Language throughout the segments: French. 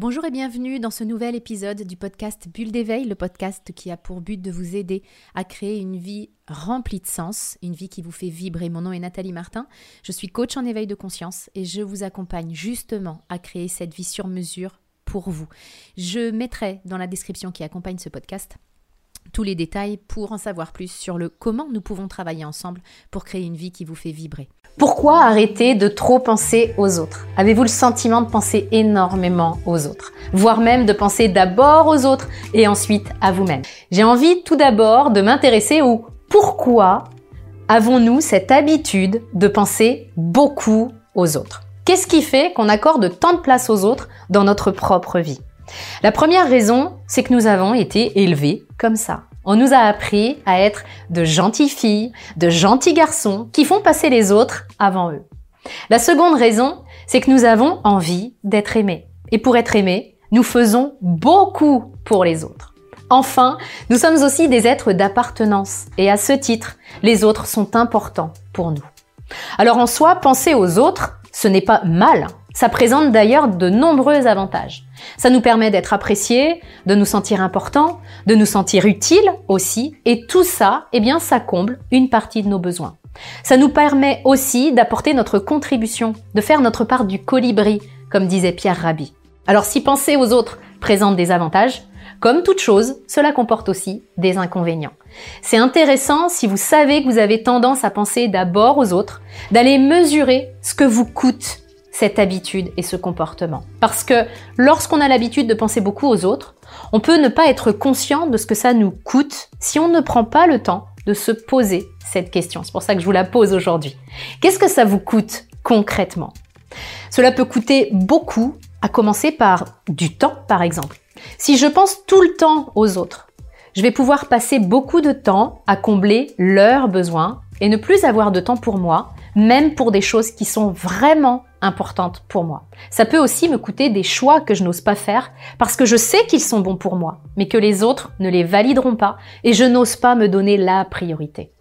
Bonjour et bienvenue dans ce nouvel épisode du podcast Bulle d'éveil, le podcast qui a pour but de vous aider à créer une vie remplie de sens, une vie qui vous fait vibrer. Mon nom est Nathalie Martin, je suis coach en éveil de conscience et je vous accompagne justement à créer cette vie sur mesure pour vous. Je mettrai dans la description qui accompagne ce podcast tous les détails pour en savoir plus sur le comment nous pouvons travailler ensemble pour créer une vie qui vous fait vibrer. Pourquoi arrêter de trop penser aux autres? Avez-vous le sentiment de penser énormément aux autres? Voire même de penser d'abord aux autres et ensuite à vous-même? J'ai envie tout d'abord de m'intéresser au pourquoi avons-nous cette habitude de penser beaucoup aux autres? Qu'est-ce qui fait qu'on accorde tant de place aux autres dans notre propre vie? La première raison, c'est que nous avons été élevés comme ça. On nous a appris à être de gentilles filles, de gentils garçons qui font passer les autres avant eux. La seconde raison, c'est que nous avons envie d'être aimés. Et pour être aimés, nous faisons beaucoup pour les autres. Enfin, nous sommes aussi des êtres d'appartenance et à ce titre, les autres sont importants pour nous. Alors en soi, penser aux autres, ce n'est pas mal, ça présente d'ailleurs de nombreux avantages. Ça nous permet d'être appréciés, de nous sentir importants, de nous sentir utiles aussi, et tout ça, eh bien, ça comble une partie de nos besoins. Ça nous permet aussi d'apporter notre contribution, de faire notre part du colibri, comme disait Pierre Rabhi. Alors si penser aux autres présente des avantages, comme toute chose, cela comporte aussi des inconvénients. C'est intéressant si vous savez que vous avez tendance à penser d'abord aux autres, d'aller mesurer ce que vous coûte cette habitude et ce comportement. Parce que lorsqu'on a l'habitude de penser beaucoup aux autres, on peut ne pas être conscient de ce que ça nous coûte si on ne prend pas le temps de se poser cette question. C'est pour ça que je vous la pose aujourd'hui. Qu'est-ce que ça vous coûte concrètement? Cela peut coûter beaucoup, à commencer par du temps par exemple. Si je pense tout le temps aux autres, je vais pouvoir passer beaucoup de temps à combler leurs besoins et ne plus avoir de temps pour moi, même pour des choses qui sont vraiment importante pour moi. Ça peut aussi me coûter des choix que je n'ose pas faire parce que je sais qu'ils sont bons pour moi, mais que les autres ne les valideront pas et je n'ose pas me donner la priorité.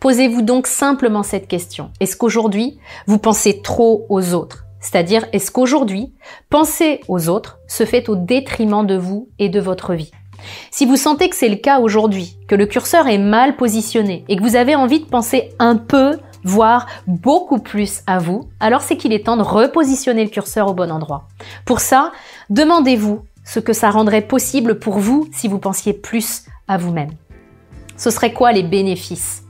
Posez-vous donc simplement cette question. Est-ce qu'aujourd'hui, vous pensez trop aux autres? C'est-à-dire, est-ce qu'aujourd'hui, penser aux autres se fait au détriment de vous et de votre vie? Si vous sentez que c'est le cas aujourd'hui, que le curseur est mal positionné et que vous avez envie de penser un peu voire beaucoup plus à vous, alors c'est qu'il est temps de repositionner le curseur au bon endroit. Pour ça, demandez-vous ce que ça rendrait possible pour vous si vous pensiez plus à vous-même. Ce serait quoi les bénéfices?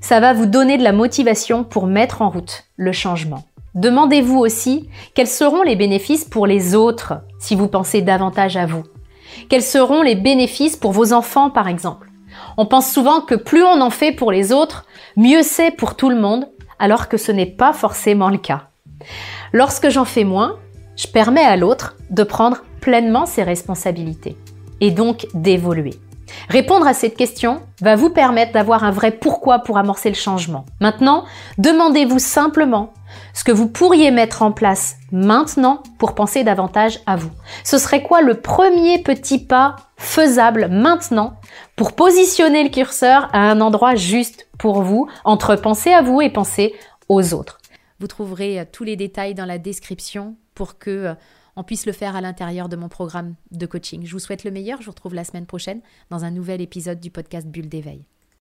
Ça va vous donner de la motivation pour mettre en route le changement. Demandez-vous aussi quels seront les bénéfices pour les autres si vous pensez davantage à vous? Quels seront les bénéfices pour vos enfants par exemple? On pense souvent que plus on en fait pour les autres, mieux c'est pour tout le monde, alors que ce n'est pas forcément le cas. Lorsque j'en fais moins, je permets à l'autre de prendre pleinement ses responsabilités et donc d'évoluer. Répondre à cette question va vous permettre d'avoir un vrai pourquoi pour amorcer le changement. Maintenant, demandez-vous simplement ce que vous pourriez mettre en place maintenant pour penser davantage à vous. Ce serait quoi le premier petit pas faisable maintenant pour positionner le curseur à un endroit juste pour vous, entre penser à vous et penser aux autres. Vous trouverez euh, tous les détails dans la description pour que euh, on puisse le faire à l'intérieur de mon programme de coaching. Je vous souhaite le meilleur, je vous retrouve la semaine prochaine dans un nouvel épisode du podcast Bulle d'éveil.